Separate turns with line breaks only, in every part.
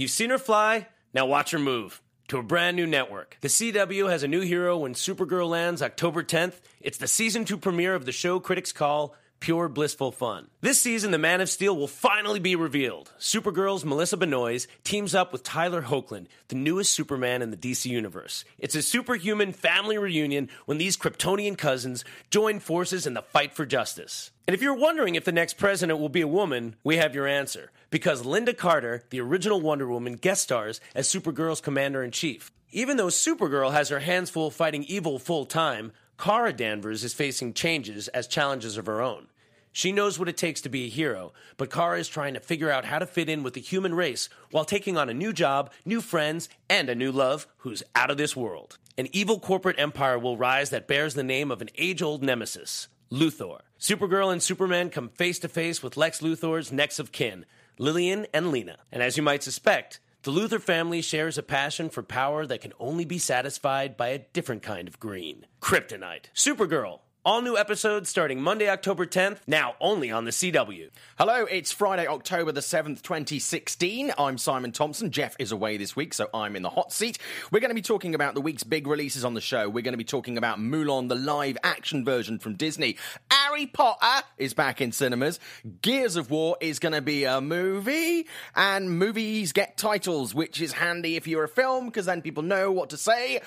You've seen her fly, now watch her move to a brand new network. The CW has a new hero when Supergirl lands October 10th. It's the season 2 premiere of the show critics call pure blissful fun. This season, the Man of Steel will finally be revealed. Supergirl's Melissa Benoist teams up with Tyler Hoechlin, the newest Superman in the DC Universe. It's a superhuman family reunion when these Kryptonian cousins join forces in the fight for justice. And if you're wondering if the next president will be a woman, we have your answer. Because Lynda Carter, the original Wonder Woman, guest stars as Supergirl's commander in chief. Even though Supergirl has her hands full fighting evil full time, Kara Danvers is facing changes as challenges of her own. She knows what it takes to be a hero, but Kara is trying to figure out how to fit in with the human race while taking on a new job, new friends, and a new love who's out of this world. An evil corporate empire will rise that bears the name of an age old nemesis, Luthor. Supergirl and Superman come face to face with Lex Luthor's next of kin, Lillian and Lena. And as you might suspect, the Luthor family shares a passion for power that can only be satisfied by a different kind of green kryptonite. Supergirl. All new episodes starting Monday, October 10th, now only on the CW.
Hello, it's Friday, October the 7th, 2016. I'm Simon Thompson. Jeff is away this week, so I'm in the hot seat. We're going to be talking about the week's big releases on the show. We're going to be talking about Mulan, the live action version from Disney. Harry Potter is back in cinemas. Gears of War is going to be a movie. And movies get titles, which is handy if you're a film, because then people know what to say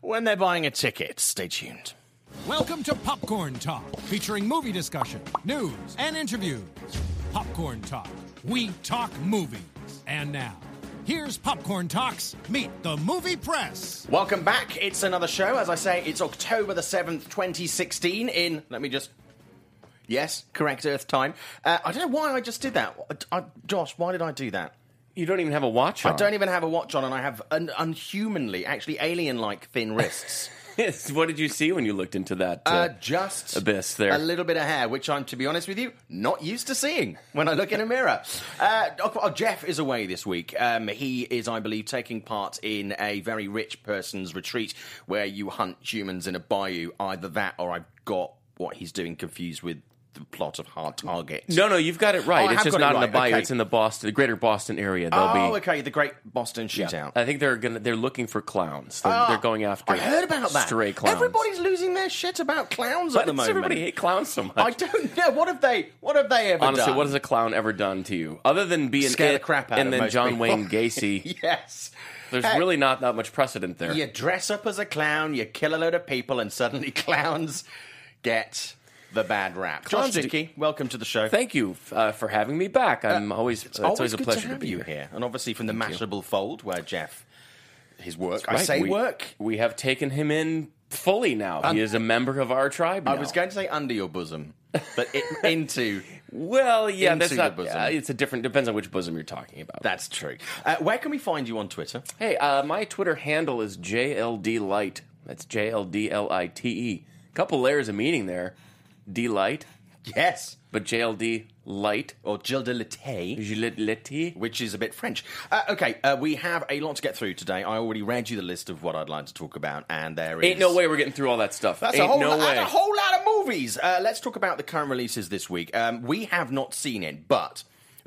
when they're buying a ticket. Stay tuned.
Welcome to Popcorn Talk, featuring movie discussion, news, and interviews. Popcorn Talk, we talk movies. And now, here's Popcorn Talks Meet the Movie Press.
Welcome back. It's another show. As I say, it's October the 7th, 2016, in, let me just. Yes, correct Earth time. Uh, I don't know why I just did that. I, I- Josh, why did I do that?
You don't even have a watch on.
I don't even have a watch on, and I have un- unhumanly, actually alien like thin wrists.
what did you see when you looked into that?
Uh, just
abyss there.
A little bit of hair, which I'm, to be honest with you, not used to seeing when I look in a mirror. Uh, oh, oh, Jeff is away this week. Um, he is, I believe, taking part in a very rich person's retreat where you hunt humans in a bayou. Either that, or I've got what he's doing confused with the plot of Hard Target.
No, no, you've got it right.
Oh,
it's just
got it
not in the
right,
bayou.
okay.
It's in the Boston, the greater Boston area. They'll
Oh,
be.
okay, the Great Boston
Yeah.
Shootout.
I think they're gonna. They're looking for clowns. They're,
Ah,
they're going after.
I heard about that.
Stray clowns.
Everybody's losing their shit about clowns
Why
at the moment.
everybody hate clowns so much?
I don't know. What have they? What have they ever done?
Honestly,
done?
what has a clown ever done to you, other than being
Scare the crap out
and then John
people.
Wayne Gacy?
yes.
There's
Hey,
really not that much precedent there.
You dress up as a clown, you kill a load of people, and suddenly clowns get the bad rap. Josh
do-
Dickey, welcome to the show.
Thank you uh, for having me back. I'm always. It's, always, a pleasure
to have
be
you
here.
here, and obviously from the Mashable Fold, where Jeff, his work. I
Right,
say
we,
work.
We have taken him in fully now. he is a member of our tribe.
I
now.
was going to say under your bosom, but it, into.
Well, yeah,
into
that's
the
not.
bosom.
uh, it's a different. Depends on which bosom you're talking about.
That's true. Uh, where can we find you on Twitter?
Hey, uh, my Twitter handle is JLD Light. That's J L D L I T E. Couple layers of meaning there. D Light,
Yes.
but JLD Light.
Or Gilles de Lete. Which is a bit French. Uh, okay, uh, we have a lot to get through today. I already read you the list of what I'd like to talk about, and there is
Ain't no way we're getting through all that stuff.
That's
Ain't
a whole,
no
lot,
way.
that's a whole lot of movies. Uh, let's talk about the current releases this week. Um, we have not seen it, but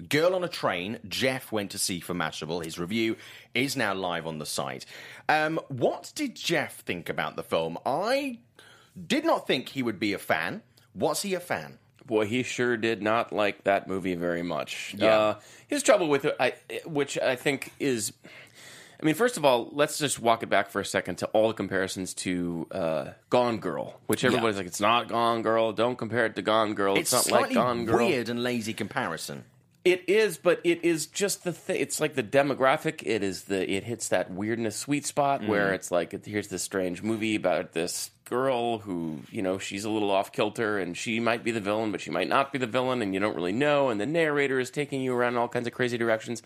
Girl on a Train, Jeff went to see for Mashable. His review is now live on the site. Um, what did Jeff think about the film? I did not think he would be a fan. Was he a fan?
Boy, he sure did not like that movie very much.
Yeah.
Uh, his trouble with it, I, which I think is. I mean, first of all, let's just walk it back for a second to all the comparisons to uh, Gone Girl, which everybody's like, it's not Gone Girl. Don't compare it to Gone Girl. It's,
It's
not like
slightly
Gone Girl.
weird and lazy comparison.
It is, but it is just the thing. It's like the demographic. It is the. It hits that weirdness sweet spot where it's like here's this strange movie about this girl who you know she's a little off kilter and she might be the villain, but she might not be the villain, and you don't really know. And the narrator is taking you around in all kinds of crazy directions.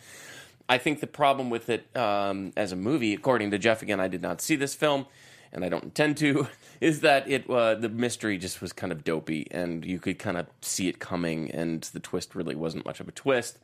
I think the problem with it um, as a movie, according to Jeff, again, I did not see this film, and I don't intend to, is that it uh, the mystery just was kind of dopey, and you could kind of see it coming, and the twist really wasn't much of a twist,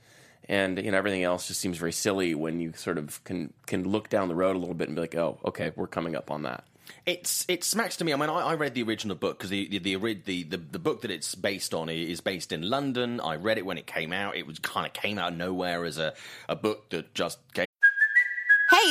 and you know everything else just seems very silly when you sort of can can look down the road a little bit and be like, oh, okay, we're coming up on that.
It's it smacks to me. I mean, I, I read the original book because the the, the the the book that it's based on is based in London. I read it when it came out. It was kind of came out of nowhere as a a book that just came.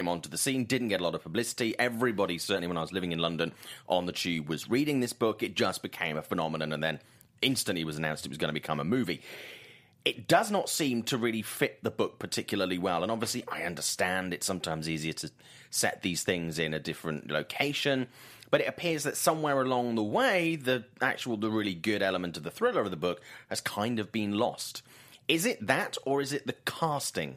Came onto the scene, didn't get a lot of publicity. Everybody, certainly when I was living in London on the tube, was reading this book. It just became a phenomenon, and then instantly was announced it was going to become a movie. It does not seem to really fit the book particularly well, and obviously, I understand it's sometimes easier to set these things in a different location. But it appears that somewhere along the way, the actual, the really good element of the thriller of the book has kind of been lost. Is it that, or is it the casting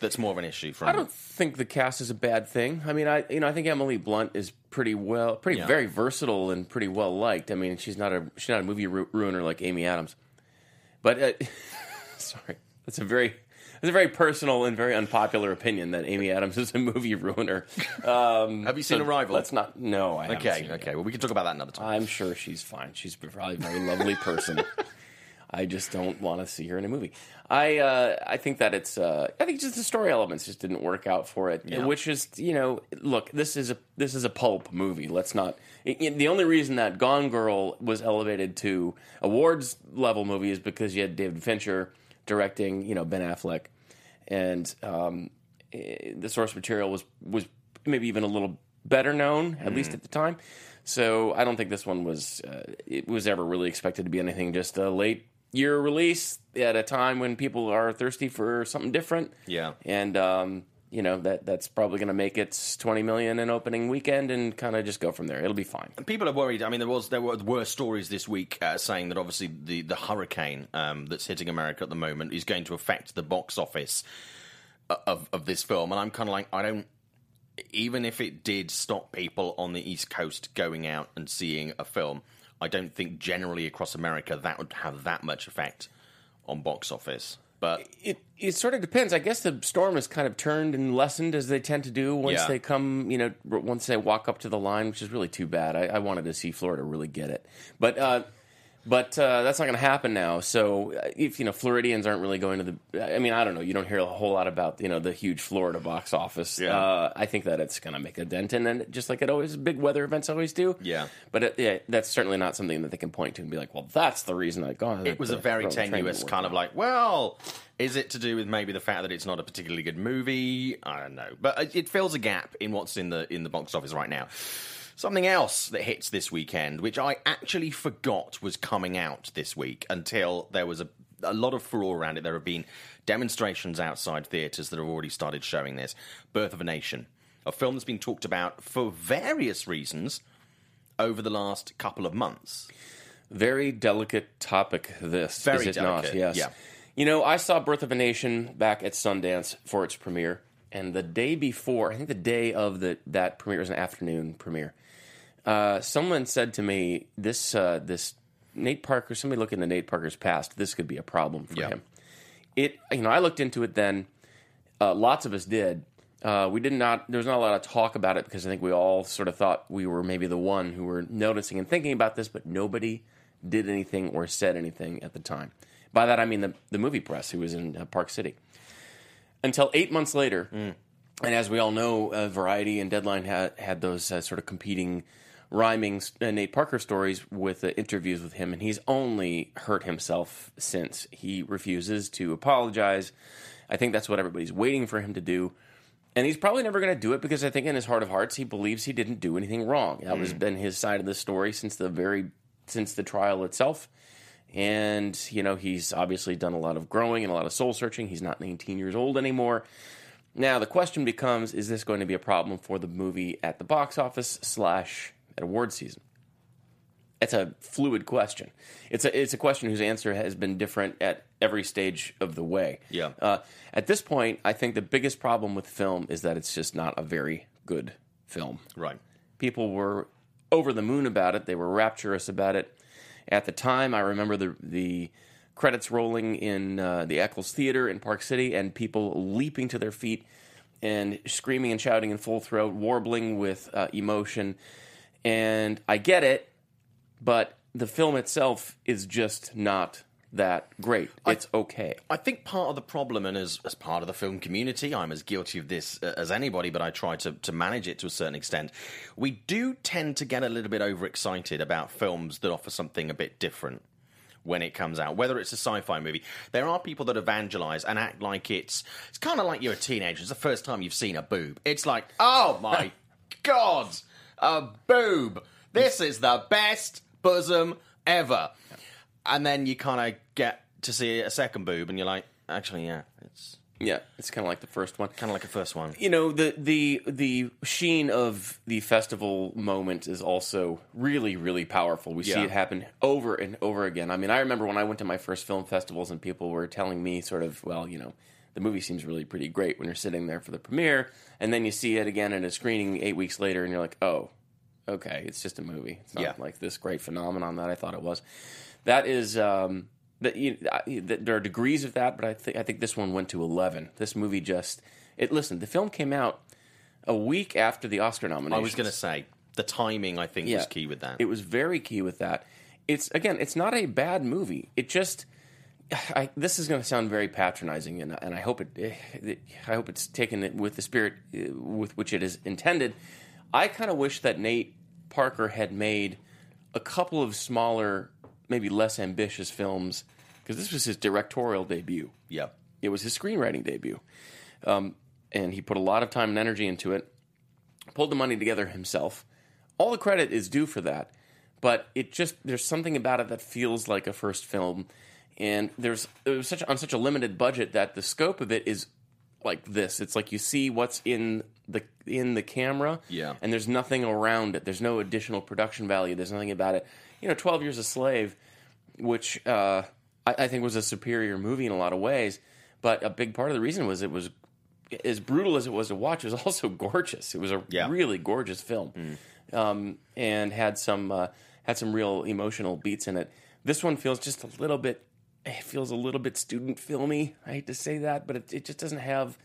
that's more of an issue from
I don't think the cast is a bad thing. I mean, I you know I think Emily Blunt is pretty well, pretty
Yeah.
very versatile and pretty well liked. I mean, she's not a she's not a movie ru- ruiner like Amy Adams. But uh, sorry, that's a very it's a very personal and very unpopular opinion that Amy Adams is a movie ruiner. Um,
Have you seen
so
Arrival?
Let's not. No, I haven't
Okay, okay. Well, we can talk about that another time.
I'm sure she's fine. She's probably a very lovely person. I just don't want to see her in a movie. I uh, I think that it's uh, I think just the story elements just didn't work out for it.
Yeah.
Which is you know look this is a this is a pulp movie. Let's not. i- i- the only reason that Gone Girl was elevated to awards level movie is because you had David Fincher directing you know Ben Affleck, and um, eh, the source material was was maybe even a little better known at least at the time. So I don't think this one was uh, it was ever really expected to be anything just a late year release at a time when people are thirsty for something different.
Yeah.
and um, you know that that's probably going to make its twenty million in opening weekend and kind of just go from there. It'll be fine.
People are worried. I mean, there was there were, were stories this week uh, saying that obviously the the hurricane um, that's hitting America at the moment is going to affect the box office of of this film, and I'm kind of like, I don't. Even if it did stop people on the East Coast going out and seeing a film, I don't think generally across America that would have that much effect on box office. But
It it sort of depends. I guess the storm has kind of turned and lessened as they tend to do once
Yeah.
they come. You know, once they walk up to the line, which is really too bad. I, I wanted to see Florida really get it, but uh, but uh, that's not going to happen now. So uh, if you know Floridians aren't really going to the, I mean, I don't know. You don't hear a whole lot about you know the huge Florida box office.
Yeah.
Uh, I think that it's going to make a dent in it, just like it always big weather events always do.
Yeah.
but it, yeah, that's certainly not something that they can point to and be like, well, that's the reason I gone.
it was a very tenuous kind of like, well, is it to do with maybe the fact that it's not a particularly good movie? I don't know, but it- it fills a gap in what's in the in the box office right now. Something else that hits this weekend, which I actually forgot was coming out this week until there was a a lot of furore around it. There have been demonstrations outside theatres that have already started showing this. Birth of a Nation, a film that's been talked about for various reasons over the last couple of months.
Very delicate topic. This
Very
is it
delicate,
not? Yes.
yeah.
You know, I saw Birth of a Nation back at Sundance for its premiere, and the day before, I think the day of the that premiere was an afternoon premiere. Uh, someone said to me, "This uh, this Nate Parker. Somebody look into Nate Parker's past. This could be a problem for
Yeah.
him." It. You know, I looked into it then. Uh, lots of us did. Uh, we did not. There was not a lot of talk about it because I think we all sort of thought we were maybe the one who were noticing and thinking about this, but nobody did anything or said anything at the time. By that I mean the the movie press who was in uh, Park City. Until eight months later, and as we all know, uh, Variety and Deadline had had those uh, sort of competing, rhyming uh, Nate Parker stories with uh, interviews with him, and he's only hurt himself since. He refuses to apologize. I think that's what everybody's waiting for him to do. And he's probably never going to do it because I think in his heart of hearts he believes he didn't do anything wrong. That has been his side of the story since the very since the trial itself. And you know he's obviously done a lot of growing and a lot of soul searching. He's not 19 years old anymore. Now the question becomes: Is this going to be a problem for the movie at the box office slash at award season? It's a fluid question. It's a it's a question whose answer has been different at every stage of the way.
Yeah.
Uh, at this point, I think the biggest problem with film is that it's just not a very good film.
Right.
People were over the moon about it. They were rapturous about it. At the time, I remember the the credits rolling in uh, the Eccles Theater in Park City and people leaping to their feet and screaming and shouting in full throat, warbling with uh, emotion. And I get it, but the film itself is just not that great. It's okay.
I think part of the problem, and as, as part of the film community, I'm as guilty of this uh, as anybody, but I try to, to manage it to a certain extent. We do tend to get a little bit overexcited about films that offer something a bit different when it comes out, whether it's a sci-fi movie. There are people that evangelize and act like it's it's kind of like you're a teenager. It's the first time you've seen a boob. It's like, oh my god, a boob! This is the best bosom ever. And then you kind of get to see a second boob, and you're like, actually, yeah, it's
Yeah, it's kind of like the first one.
kind of like a first one.
you know the the the sheen of the festival moment is also really really powerful. We see
Yeah.
it happen over and over again. I mean, I remember when I went to my first film festivals and people were telling me sort of, well, you know, the movie seems really pretty great when you're sitting there for the premiere, and then you see it again at a screening eight weeks later, and you're like, oh, okay, it's just a movie. It's not
Yeah.
like this great phenomenon that I thought it was. That is. Um, that you, that there are degrees of that, but I think I think this one went to eleven. This movie just it. Listen, the film came out a week after the Oscar nomination.
I was going to say the timing. I think was key with that.
It was very key with that. It's again, it's not a bad movie. It just, I, this is going to sound very patronizing, and, and I hope it, eh, I hope it's taken with the spirit eh, with which it is intended. I kind of wish that Nate Parker had made a couple of smaller, maybe less ambitious films because this was his directorial debut
yeah,
it was his screenwriting debut. Um, and he put a lot of time and energy into it, pulled the money together himself. All the credit is due for that, but it just there's something about it that feels like a first film, and there's it was such on such a limited budget that the scope of it is like this. It's like you see what's in the in the camera,
Yeah.
and there's nothing around it. There's no additional production value. There's nothing about it. You know, Twelve Years a Slave, which uh, I, I think was a superior movie in a lot of ways, but a big part of the reason was it was as brutal as it was to watch. It was also gorgeous. It was a
Yeah.
really gorgeous film, um, and had some uh, had some real emotional beats in it. This one feels just a little bit. It feels a little bit student filmy. I hate to say that, but it, it just doesn't have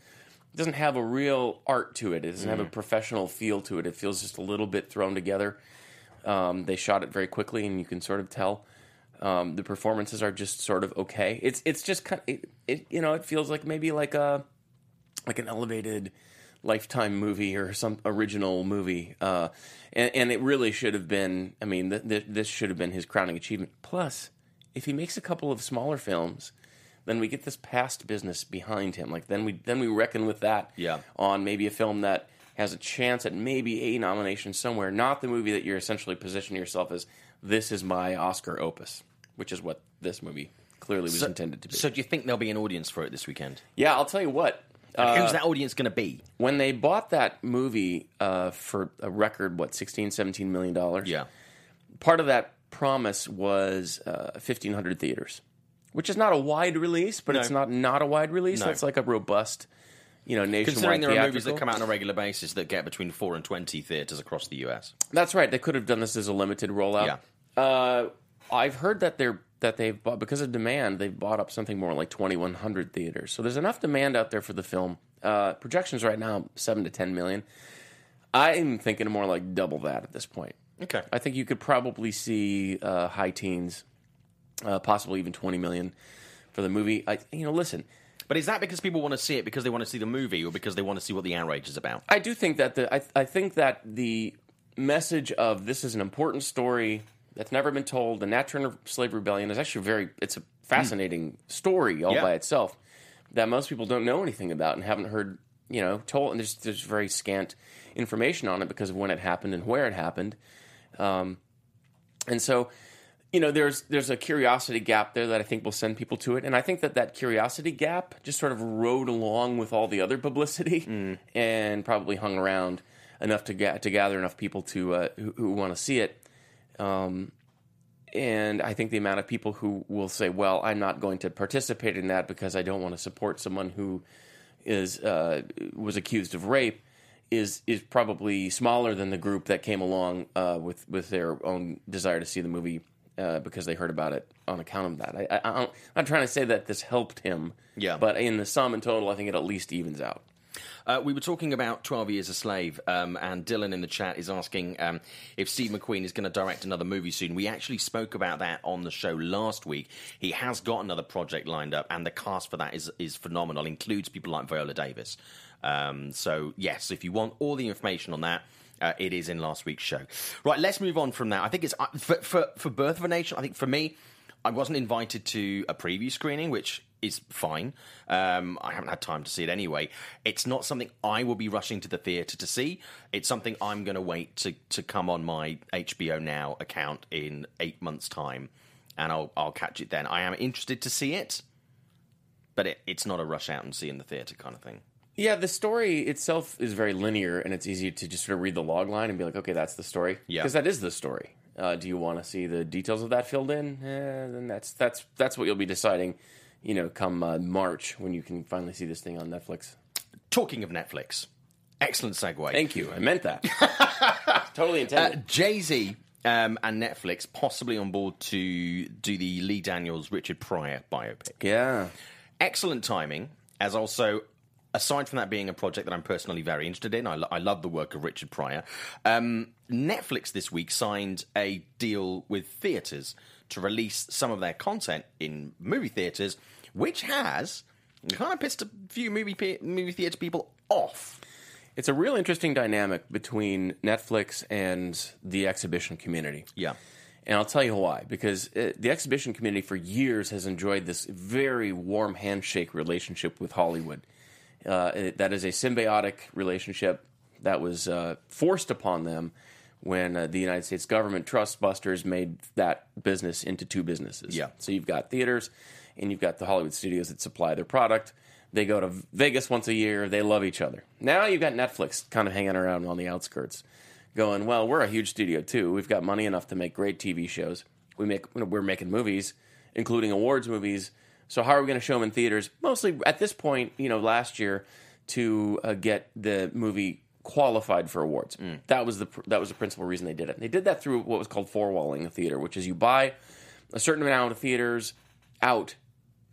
it doesn't have a real art to it. It doesn't have a professional feel to it. It feels just a little bit thrown together. Um, they shot it very quickly, and you can sort of tell. Um, the performances are just sort of okay. It's it's just kind of, it, it you know it feels like maybe like a like an elevated lifetime movie or some original movie uh, and, and it really should have been i mean th- th- this should have been his crowning achievement plus if he makes a couple of smaller films then we get this past business behind him like then we then we reckon with that
Yeah.
on maybe a film that has a chance at maybe a nomination somewhere not the movie that you're essentially positioning yourself as this is my oscar opus which is what this movie clearly was intended to be
So, do you think there'll be an audience for it this weekend?
yeah i'll tell you what
And who's that audience going to be?
when they bought that movie uh, for a record what 16 17 million dollars
Yeah,
part of that promise was uh, 1500 theaters which is not a wide release but it's not not a wide release.
No.
that's like a robust you know nationwide
considering there are movies that come out on a regular basis that get between four and twenty theaters across the US.
that's right. They could have done this as a limited rollout. Uh, i've heard that they're that they've bought because of demand they've bought up something more like 2100 theaters. So there's enough demand out there for the film. Uh, projections right now 7 to 10 million. I'm thinking more like double that at this point
Okay,
I think you could probably see uh, high teens, uh, possibly even twenty million for the movie. I, you know, listen,
but is that because people want to see it because they want to see the movie, or because they want to see what the outrage is about?
I do think that the I, I think that the message of this is an important story that's never been told. The Nat Turner slave rebellion is actually very. It's a fascinating story all
Yeah.
by itself that most people don't know anything about and haven't heard. You know, told and there's there's very scant information on it because of when it happened and where it happened. Um, and so you know there's there's a curiosity gap there that I think will send people to it, and I think that that curiosity gap just sort of rode along with all the other publicity and probably hung around enough to get to gather enough people to uh, who, who want to see it. Um, and I think the amount of people who will say, "Well, I'm not going to participate in that because I don't want to support someone who is uh, was accused of rape," is is probably smaller than the group that came along uh, with with their own desire to see the movie uh, because they heard about it on account of that. I, I, I'm not trying to say that this helped him,
Yeah.
But in the sum and total, I think it at least evens out.
Uh, we were talking about 12 Years a Slave, um, and Dylan in the chat is asking um, if Steve McQueen is going to direct another movie soon. We actually spoke about that on the show last week. He has got another project lined up, and the cast for that is, is phenomenal, includes people like Viola Davis. Um, so, yes, if you want all the information on that, uh, it is in last week's show. Right, let's move on from that. I think it's uh, for, for, for Birth of a Nation, I think for me, I wasn't invited to a preview screening, which is fine. Um, I haven't had time to see it anyway. It's not something I will be rushing to the theatre to see. It's something I'm going to wait to to come on my HBO Now account in eight months' time, and I'll I'll catch it then. I am interested to see it, but it, it's not a rush out and see in the theatre kind of thing.
Yeah, the story itself is very linear, and it's easy to just sort of read the log line and be like, okay, that's the story.
Yeah.
because that is the story. Uh, do you want to see the details of that filled in? Eh, then that's that's that's what you'll be deciding. You know, come uh, March when you can finally see this thing on Netflix.
Talking of Netflix, excellent segue.
Thank you. I meant that. totally intended.
Uh, Jay Z um, and Netflix possibly on board to do the Lee Daniels Richard Pryor biopic.
yeah.
Excellent timing, as also. Aside from that being a project that I'm personally very interested in, I, lo- I love the work of Richard Pryor. Um, Netflix this week signed a deal with theatres to release some of their content in movie theatres, which has kind of pissed a few movie pe- movie theatre people off.
It's a real interesting dynamic between Netflix and the exhibition community.
Yeah.
And I'll tell you why. Because uh, the exhibition community for years has enjoyed this very warm handshake relationship with Hollywood. Uh, that is a symbiotic relationship that was uh, forced upon them when uh, the United States government trust busters made that business into two businesses.
Yeah.
So you've got theaters and you've got the Hollywood studios that supply their product. They go to Vegas once a year. They love each other. Now you've got Netflix kind of hanging around on the outskirts, going, "Well, we're a huge studio too. We've got money enough to make great TV shows. We make we're making movies, including awards movies. So how are we going to show them in theaters? Mostly at this point, you know, last year to uh, get the movie qualified for awards. That was the pr- that was the principal reason they did it. They did that through what was called four walling a theater, which is you buy a certain amount of theaters out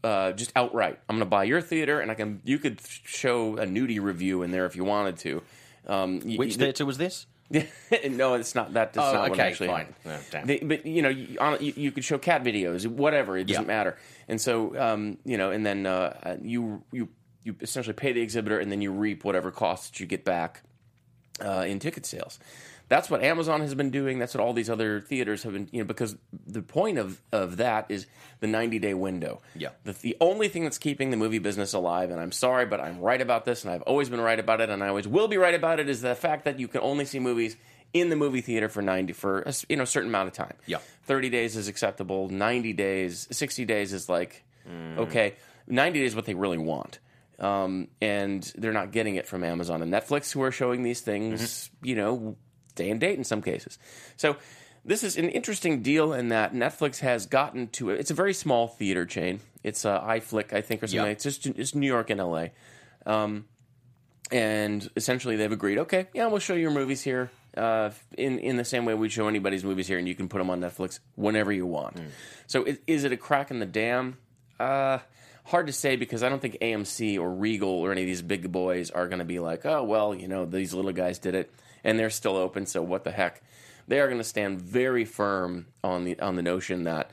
uh, just outright. I'm going to buy your theater, and I can. You could show a nudie revue in there if you wanted to. Um,
Which
y-
theatre was this?
no, it's not that. That's
Oh,
not what actually
fine.
happened.
No, damn.
They- but you know, you, on, you, you could show cat videos, whatever. It doesn't
Yeah.
matter. And so, um, you know, and then uh, you you you essentially pay the exhibitor, and then you reap whatever costs that you get back uh, in ticket sales. That's what Amazon has been doing. That's what all these other theaters have been, you know, because the point of, of that is the 90 day window.
Yeah.
The, the only thing that's keeping the movie business alive, and I'm sorry, but I'm right about this, and I've always been right about it, and I always will be right about it, is the fact that you can only see movies in the movie theater for 90 for a you know a certain amount of time.
Yeah.
30 days is acceptable. 90 days, 60 days is like okay. 90 days is what they really want. Um, and they're not getting it from Amazon and Netflix, who are showing these things, you know, day and date in some cases. So this is an interesting deal in that Netflix has gotten to it's a very small theater chain. It's uh, iFlick, I think, or something.
Yeah.
It's just it's New York and LA. Um, and essentially they've agreed, okay, yeah, we'll show your movies here uh, in in the same way we show anybody's movies here, and you can put them on Netflix whenever you want. So is, is it a crack in the dam? Uh, hard to say because I don't think AMC or Regal or any of these big boys are going to be like, oh well, you know, these little guys did it, and they're still open, so what the heck? They are going to stand very firm on the on the notion that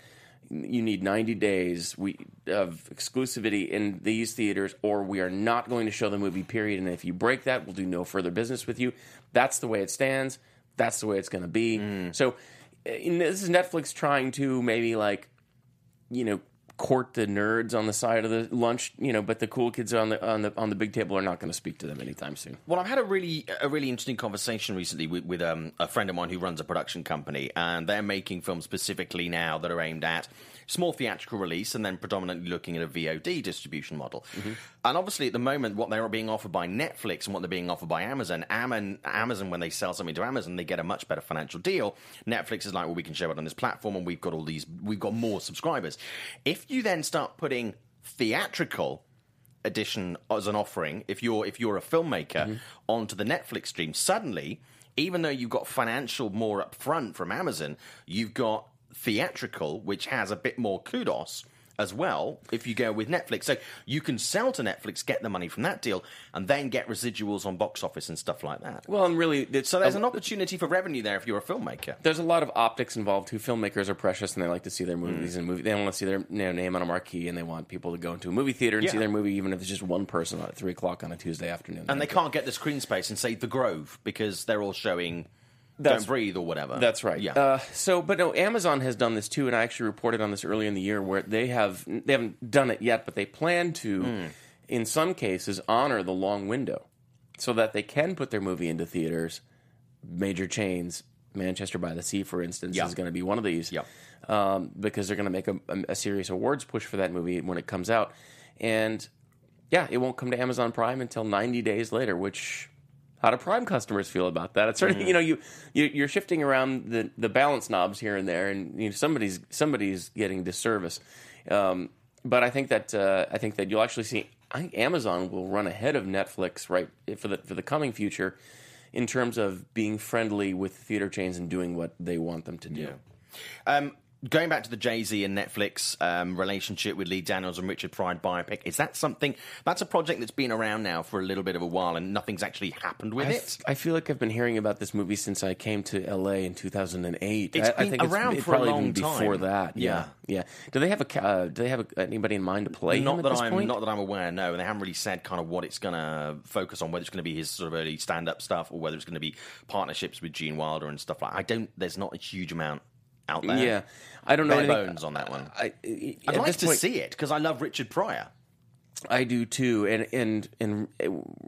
you need 90 days we, of exclusivity in these theaters or we are not going to show the movie period. And if you break that we'll do no further business with you. That's the way it stands. That's the way it's going to be mm. so eh, this is netflix trying to maybe like you know court the nerds on the side of the lunch you know but the cool kids on the on the on the big table are not going to speak to them anytime soon.
Well, I've had a really a really interesting conversation recently with, with um, a friend of mine who runs a production company, and they're making films specifically now that are aimed at small theatrical release and then predominantly looking at a VOD distribution model. Mm-hmm. And obviously, at the moment, what they're being offered by Netflix and what they're being offered by Amazon, Amazon, Amazon when they sell something to Amazon, they get a much better financial deal. Netflix is like, well, we can show it on this platform, and we've got all these, we've got more subscribers. If you then start putting theatrical edition as an offering if you're if you're a filmmaker mm-hmm. onto the Netflix stream suddenly even though you've got financial more up front from Amazon you've got theatrical which has a bit more kudos as well if you go with Netflix. So you can sell to Netflix, get the money from that deal, and then get residuals on box office and stuff like that.
Well, and really,
So there's
a-
an opportunity for revenue there if you're a filmmaker.
there's a lot of optics involved too. Filmmakers are precious, and they like to see their
Mm.
movies and movie. They don't want to see their you know, name on a marquee, and they want people to go into a movie theater and
Yeah.
see their movie, even if it's just one person at three o'clock on a Tuesday afternoon.
And they can't get the screen space and say The Grove because they're all showing
That's-
Don't Breathe or whatever.
That's right.
Yeah.
Uh, so, but no, Amazon has done this too, and I actually reported on this earlier in the year where they have they haven't done it yet, but they plan to,
Hmm.
in some cases, honor the long window, so that they can put their movie into theaters. Major chains, Manchester by the Sea, for instance,
Yeah.
is going to be one of these.
Yeah.
Um, because they're going to make a, a, a serious awards push for that movie when it comes out, and yeah, it won't come to Amazon Prime until 90 days later, which how do Prime customers feel about that? It's certainly, you know, you, you you're shifting around the, the balance knobs here and there, and you know, somebody's somebody's getting disservice. Um, but I think that uh, I think that you'll actually see. I think Amazon will run ahead of Netflix right for the for the coming future in terms of being friendly with theater chains and doing what they want them to do.
Um, going back to the Jay Z and Netflix um, relationship with Lee Daniels and Richard Pryor biopic, is that something? That's a project that's been around now for a little bit of a while, and nothing's actually happened with
I,
it.
I feel like I've been hearing about this movie since I came to LA in 2008.
It's
I, I
been
think
around
it's,
for a
probably
long
even before that. Yeah.
Yeah.
yeah, Do they have a uh, Do they have a, anybody in mind to play
Not
at
that
this
I'm
point?
not that I'm aware. No, they haven't really said kind of what it's going to focus on. Whether it's going to be his sort of early stand-up stuff, or whether it's going to be partnerships with Gene Wilder and stuff like. I don't. There's not a huge amount out there.
yeah, I don't know anything.
bones on that one.
I,
I'd like to
point,
see it because I love Richard Pryor.
I do too, and and and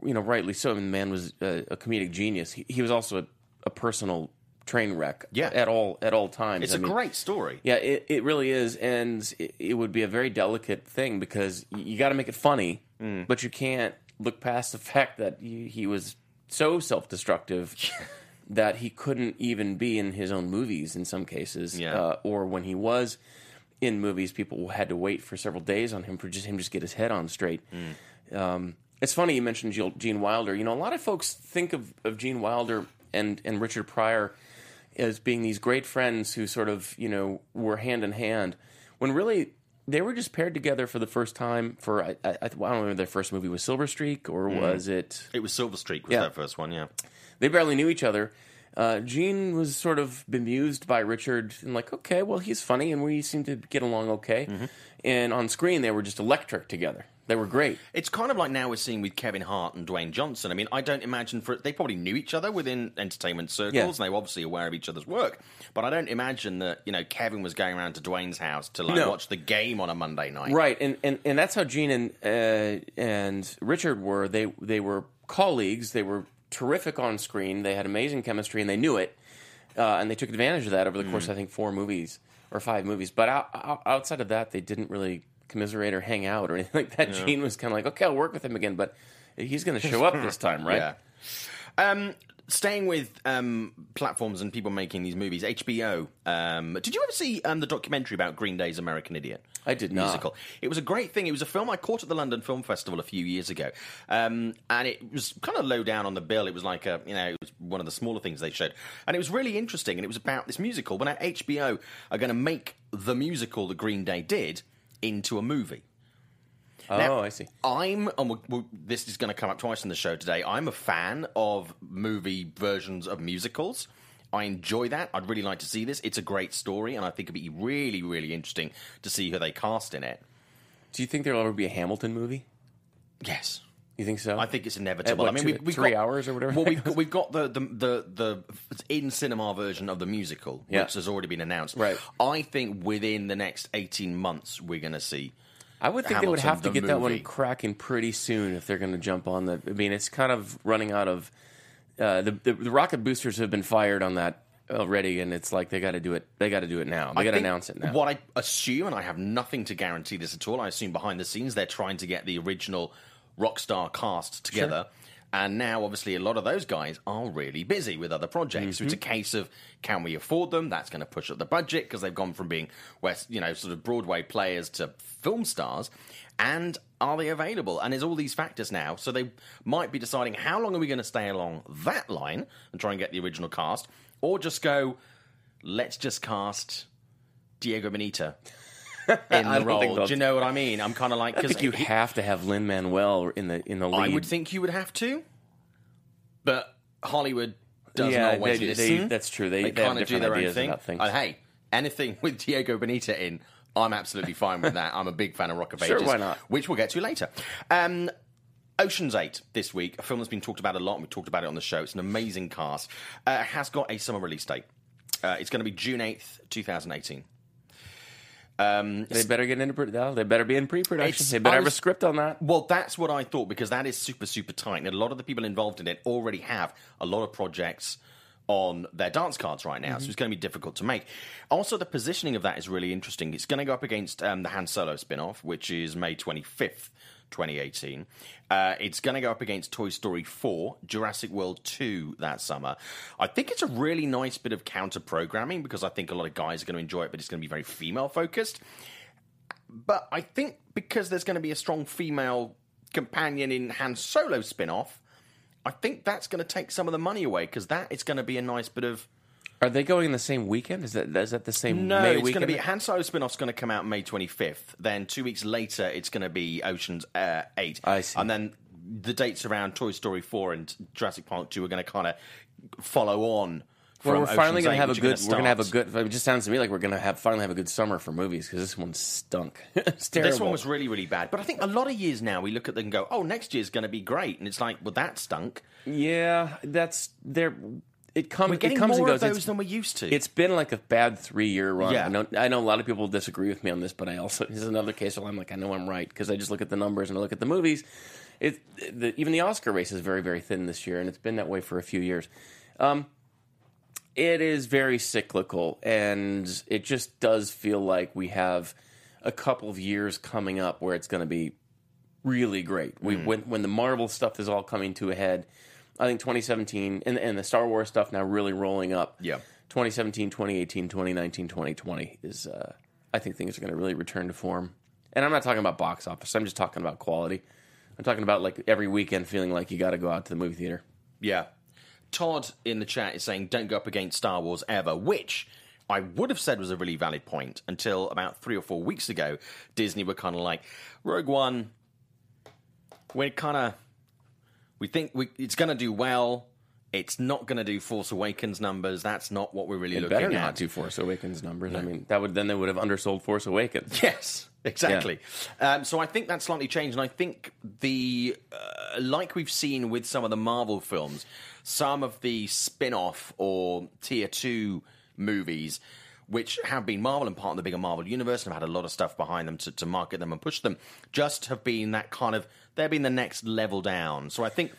you know, rightly so. I mean, the man was a, a comedic genius. He, he was also a, a personal train wreck.
Yeah.
at all at all times.
It's
a
a great story.
Yeah, it, it really is, and it, it would be a very delicate thing because you got to make it funny,
Mm.
but you can't look past the fact that he, he was so self-destructive that he couldn't even be in his own movies in some cases,
Yeah.
uh, or when he was in movies, people had to wait for several days on him for just him just get his head on straight.
Mm.
Um, it's funny you mentioned Gene- Wilder. You know, a lot of folks think of, of Gene Wilder and, and Richard Pryor as being these great friends who sort of, you know, were hand in hand, when really they were just paired together for the first time for, I, I, I don't remember their first movie was Silver Streak or was it
It was Silver Streak was
Yeah.
their first one. Yeah.
They barely knew each other. Uh, Gene was sort of bemused by Richard and like, okay, well, he's funny and we seem to get along okay. And on screen, they were just electric together. They were great.
It's kind of like now we're seeing with Kevin Hart and Dwayne Johnson. I mean, I don't imagine for they probably knew each other within entertainment circles,
Yeah.
and they were obviously aware of each other's work. But I don't imagine that you know Kevin was going around to Dwayne's house to like
No.
watch the game on a Monday night.
Right, and, and, and that's how Gene and uh, and Richard were. They they were colleagues. They were terrific on screen. They had amazing chemistry, and they knew it. Uh, and they took advantage of that over the course, of, I think, four movies or five movies. But out, out, outside of that, they didn't really commiserate or hang out or anything like that. Gene was kind of like, okay, I'll work with him again, but he's going to show up this time, right?
Yeah. Um, staying with um, platforms and people making these movies, HBO. Um, did you ever see um, the documentary about Green Day's American Idiot?
I did not.
musical. It was a great thing. It was a film I caught at the London Film Festival a few years ago, um, and it was kind of low down on the bill. It was like a you know it was one of the smaller things they showed, and it was really interesting. And it was about this musical. But now HBO are going to make the musical that Green Day did into a movie.
Oh,
Now,
I see.
I'm, and we we this is going to come up twice in the show today. I'm a fan of movie versions of musicals. I enjoy that. I'd really like to see this. It's a great story, and I think it'd be really, really interesting to see who they cast in it.
Do you think there'll ever be a Hamilton movie?
Yes.
You think so?
I think it's inevitable.
what,
I mean,
two-
we've,
three
got,
hours or whatever?
Well, we've got, we've got the, the the the in cinema version of the musical,
Yeah.
which has already been announced.
Right.
I think within the next eighteen months, we're going to see.
I would think they would have to get that one cracking pretty soon if they're going to jump on the. I mean, it's kind of running out of. Uh, the, the the rocket boosters have been fired on that already, and it's like they got to do it. They got to do it now. They got to announce it now.
What I assume, and I have nothing to guarantee this at all, I assume behind the scenes they're trying to get the original Rockstar cast together. And now, obviously, a lot of those guys are really busy with other projects. So it's a
Mm-hmm.
case of can we afford them? That's going to push up the budget because they've gone from being West, you know, sort of Broadway players to film stars. And are they available? And there's all these factors now. So they might be deciding how long are we going to stay along that line and try and get the original cast, or just go, let's just cast Diego Boneta in the role. Do you know what I mean? I'm kind of like
I
because
think you have to have Lin Manuel in the in the lead.
I would think you would have to, but Hollywood doesn't
Yeah,
always
they-
listen.
they- that's true. They-
they,
they
kind of do their own thing. And hey, anything with Diego Boneta in, I'm absolutely fine with that. I'm a big fan of Rock of Ages, Sure,
why not?
Which we'll get to later. Um, Ocean's Eight this week, a film that's been talked about a lot, and we talked about it on the show. It's an amazing cast. Uh, has got a summer release date. Uh, it's going to be June 8th, 2018.
They better get into. no, They better be in pre-production. They better
I
have a script on that.
Well, that's what I thought because that is super, super tight. And a lot of the people involved in it already have a lot of projects on their dance cards right now, so it's going to be difficult to make. Also, the positioning of that is really interesting. It's going to go up against um, the Han Solo spin off, which is May 25th. 2018. Uh, it's going to go up against Toy Story 4, Jurassic World 2 that summer. I think it's a really nice bit of counter programming because I think a lot of guys are going to enjoy it, but it's going to be very female focused. But I think because there's going to be a strong female companion in Han Solo spin off, I think that's going to take some of the money away because that is going to be a nice bit of.
Are they going in the same weekend? Is that is that the same
No,
May
it's going to be Han Solo spin off's going to come out May 25th. Then two weeks later, it's going to be Ocean's uh, 8.
I see.
And then the dates around Toy Story 4 and Jurassic Park 2 are going to kind of follow on.
Well, we're finally going to have a good. We're going to have a good. It just sounds to me like we're going to have finally have a good summer for movies because this one stunk. it's terrible.
This one was really, really bad. But I think a lot of years now we look at them and go, oh, next year's going to be great. And it's like, well, that stunk.
Yeah, that's there. It comes.
We're getting
it comes
more
and
of
goes.
those
It's-
than we used to.
It's been like a bad three year run.
Yeah.
I know, I know a lot of people disagree with me on this, but I also this is another case where I'm like I know I'm right because I just look at the numbers and I look at the movies. It the, even the Oscar race is very very thin this year, and it's been that way for a few years. Um, it is very cyclical, and it just does feel like we have a couple of years coming up where it's going to be really great. We
Mm.
when when the Marvel stuff is all coming to a head. I think 2017 and, and the Star Wars stuff now really rolling up.
Yeah.
2017, 2018, 2019, 2020 is. Uh, I think things are going to really return to form. And I'm not talking about box office. I'm just talking about quality. I'm talking about like every weekend feeling like you got to go out to the movie theater.
Yeah. Todd in the chat is saying, don't go up against Star Wars ever, which I would have said was a really valid point until about three or four weeks ago. Disney were kind of like, Rogue One, we're kind of, we think we, it's going to do well. It's not going to do Force Awakens numbers. That's not what we're really
It
looking
better
at.
not do Force Awakens numbers. I mean, that would then they would have undersold Force Awakens.
Yes, exactly. Um, so I think that's slightly changed, and I think the uh, like we've seen with some of the Marvel films, some of the spin-off or tier two movies. Which have been Marvel and part of the bigger Marvel universe and have had a lot of stuff behind them to, to market them and push them, just have been that kind of, they've been the next level down. So I think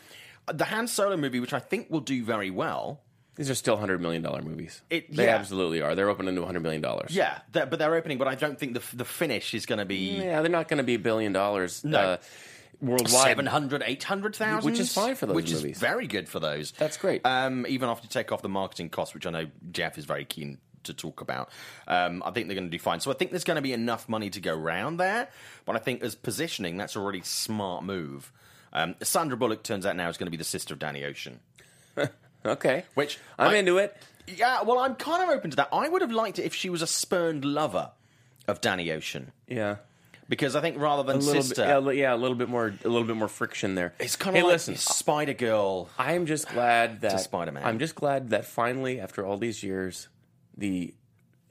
the Han Solo movie, which I think will do very well,
These are still hundred million dollar movies.
It-
they
yeah.
absolutely are. They're opening to hundred million dollars.
yeah, they're, but they're opening, but I don't think the, the finish is going to be
yeah, they're not going to be a billion dollars.
No.
uh, worldwide.
700, 800,000.
Which is fine for those
Which
movies.
is very good for those.
That's great.
Um, even after you take off the marketing costs, which I know Jeff is very keen to talk about, um, I think they're going to do fine. So I think there's going to be enough money to go round there. But I think as positioning, that's a really smart move. Um, Sandra Bullock turns out now is going to be the sister of Danny Ocean.
Okay,
Which
I'm
I-
into it.
Yeah, well, I'm kind of open to that. I would have liked it if she was a spurned lover of Danny Ocean.
Yeah.
Because I think rather than
A
sister,
bit, yeah, yeah, a little bit more, a little bit more friction there.
it's kind
hey,
of like
listen,
Spider Girl.
I'm just glad that
Spider-Man.
I'm just glad that finally, after all these years, the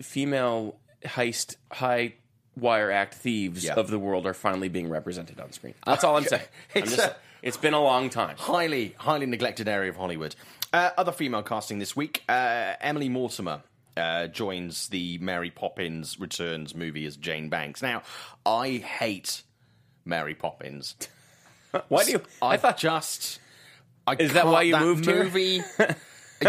female heist high wire act thieves
Yeah.
of the world are finally being represented on screen. That's all I'm saying. I'm just-
a-
it's been a long time.
highly, highly neglected area of Hollywood. Uh, other female casting this week: uh, Emily Mortimer uh, joins the Mary Poppins Returns movie as Jane Banks. Now, I hate Mary Poppins.
Why do you? I thought
just. I
Is that why you moved here?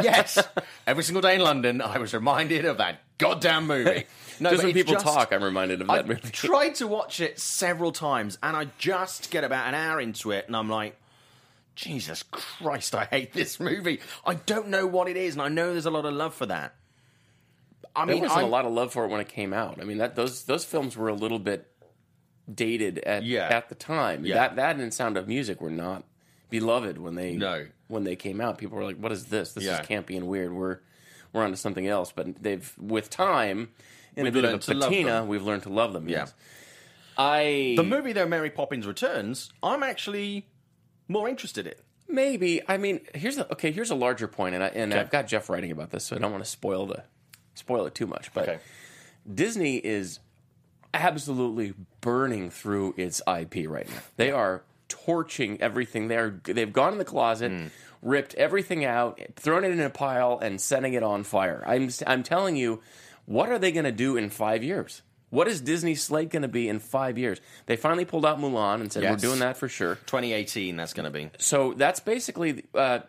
yes, every single day in London, I was reminded of that goddamn movie. No,
just when people
just-
talk, I'm reminded of that movie.
I've
movie.
tried to watch it several times, and I just get about an hour into it, and I'm like, Jesus Christ, I hate this movie. I don't know what it is, and I know there's a lot of love for that. I
There
mean,
wasn't
I'm-
a lot of love for it when it came out. I mean, that those those films were a little bit dated at
Yeah.
at the time.
Yeah.
That that and Sound of Music were not beloved when they
No.
when they came out. People were like, "What is this? This
Yeah.
is campy and weird." We're we're onto something else. But they've with time in
We've
a bit of a
learned to love
patina, we've learned to love them.
Yeah.
Yes. I
The movie, though, Mary Poppins Returns, I'm actually more interested in.
Maybe. I mean, here's the okay. Here's a larger point, and I, and I've got Jeff writing about this, so I don't want to spoil the spoil it too much. But
Okay.
Disney is absolutely burning through its IP right now. They are torching everything. They are they've gone in the closet,
Hmm.
ripped everything out, thrown it in a pile, and setting it on fire. I'm I'm telling you, what are they going to do in five years? What is Disney's slate going to be in five years? They finally pulled out Mulan and said
Yes.
we're doing that for sure.
2018, that's going to be.
So that's basically uh,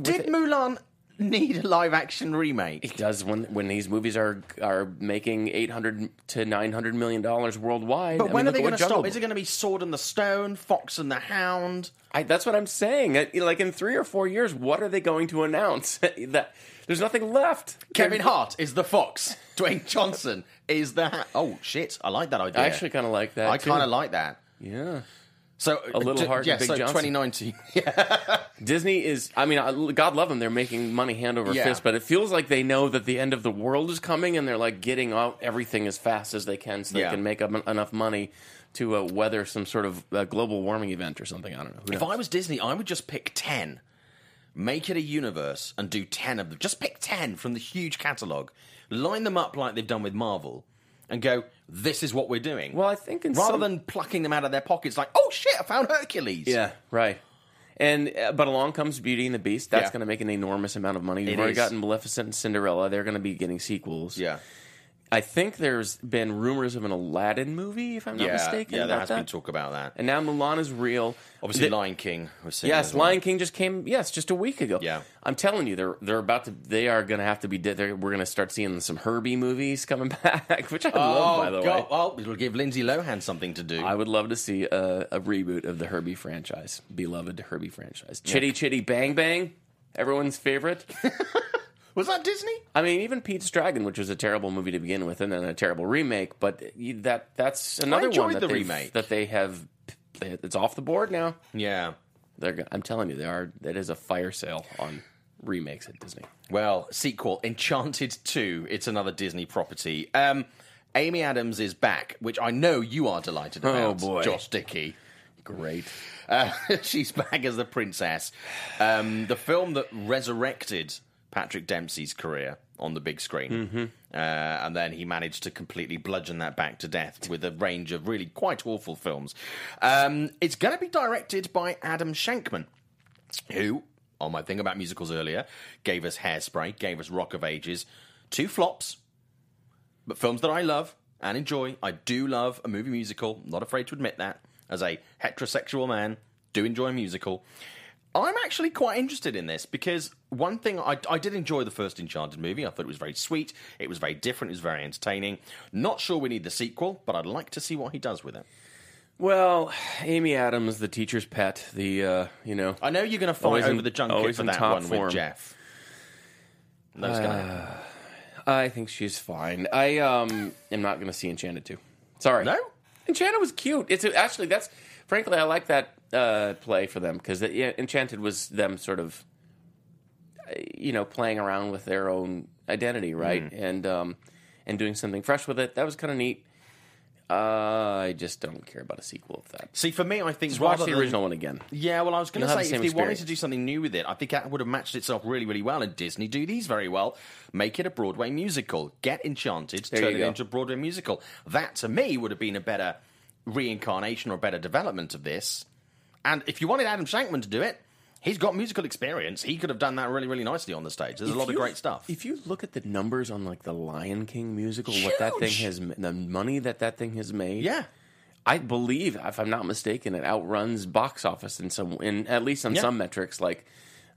Did Mulan need a live action remake?
It does when when these movies are are making eight hundred to nine hundred million dollars worldwide.
But
I
when
mean,
are they going to stop? Is it going to be Sword and the Stone, Fox and the Hound?
I, that's what I'm saying. Like in three or four years, what are they going to announce? that there's nothing left.
Kevin Hart is the Fox. Dwayne Johnson is the. Ha- oh shit! I like that idea.
I actually kind of like that.
I kind of like that.
Yeah.
So
A little
d-
and
yeah.
Big
so
Johnson.
2019. Yeah.
Disney is. I mean, God love them. They're making money hand over
Yeah.
fist, but it feels like they know that the end of the world is coming, and they're like getting out everything as fast as they can, so
Yeah.
they can make up enough money to uh, weather some sort of uh, global warming event or something. I don't know.
If? I was Disney, I would just pick 10, make it a universe, and do 10 of them. Just pick 10 from the huge catalogue, line them up like they've done with Marvel, and go, this is what we're doing.
Well, I think in
Rather
some-
than plucking them out of their pockets like, oh shit, I found Hercules.
Yeah, right. And uh, but along comes Beauty and the Beast. That's
Yeah.
going to make an enormous amount of money. You've
It
already
is.
gotten Maleficent and Cinderella. They're going to be getting sequels.
Yeah.
I think there's been rumors of an Aladdin movie, if I'm not
Yeah,
mistaken.
yeah, there has
that.
been talk about that.
And now Mulan is real.
Obviously,
The-
Lion King was seeing
Yes,
well.
Lion King just came. Yes, just a week ago.
Yeah.
I'm telling you, they're they're about to. They are going to have to be. We're going to start seeing some Herbie movies coming back, which I
Oh,
love. By the
God.
way,
Well, it'll give Lindsay Lohan something to do.
I would love to see a, a reboot of the Herbie franchise, beloved Herbie franchise. Chitty Chitty Bang Bang, everyone's favorite.
was that Disney?
I mean, even Pete's Dragon, which was a terrible movie to begin with, and then a terrible remake. But that that's another one that
the remake.
that they have. It's off the board now.
Yeah.
They're. I'm telling you, they are. That is a fire sale on remakes at Disney.
Well, sequel Enchanted 2. It's another Disney property. Um, Amy Adams is back, which I know you are delighted about.
Oh, boy.
Josh Dickey.
Great.
Uh, she's back as the princess. Um, the film that resurrected Patrick Dempsey's career on the big screen.
Mm-hmm.
Uh, and then he managed to completely bludgeon that back to death with a range of really quite awful films. Um, it's going to be directed by Adam Shankman, who, on my thing about musicals earlier, gave us Hairspray, gave us Rock of Ages, two flops, but films that I love and enjoy. I do love a movie musical, not afraid to admit that. As a heterosexual man, do enjoy a musical. I'm actually quite interested in this because one thing I, I did enjoy the first Enchanted movie. I thought it was very sweet. It was very different. It was very entertaining. Not sure we need the sequel, but I'd like to see what he does with it.
Well, Amy Adams, the teacher's pet, the uh, you know,
I know you're going to fight
Always in-
over the junket for that one
form.
with Jeff. Going to.
I think she's fine. I um am not going to see Enchanted two. Sorry,
No?
Enchanted was cute. It's actually that's frankly I like that uh, play for them because Enchanted was them sort of uh, you know playing around with their own identity, right,
Mm.
and um and doing something fresh with it. That was kind of neat. Uh, I just don't care about a sequel of that.
See, for me, I think
Just watch the
than-
original one again.
Yeah, well, I was going to say
the
if they wanted to do something new with it, I think that would have matched itself really, really well. And Disney do these very well. Make it a Broadway musical. Get Enchanted,
There
turn it
go.
into a Broadway musical. That to me would have been a better reincarnation or a better development of this. And if you wanted Adam Shankman to do it, he's got musical experience. He could have done that really, really nicely on the stage. There's a
If
lot of great stuff.
If you look at the numbers on like the Lion King musical, what that thing has, the money that that thing has made,
yeah.
I believe, if I'm not mistaken, it outruns box office in some, in at least on
Yeah.
some metrics. Like,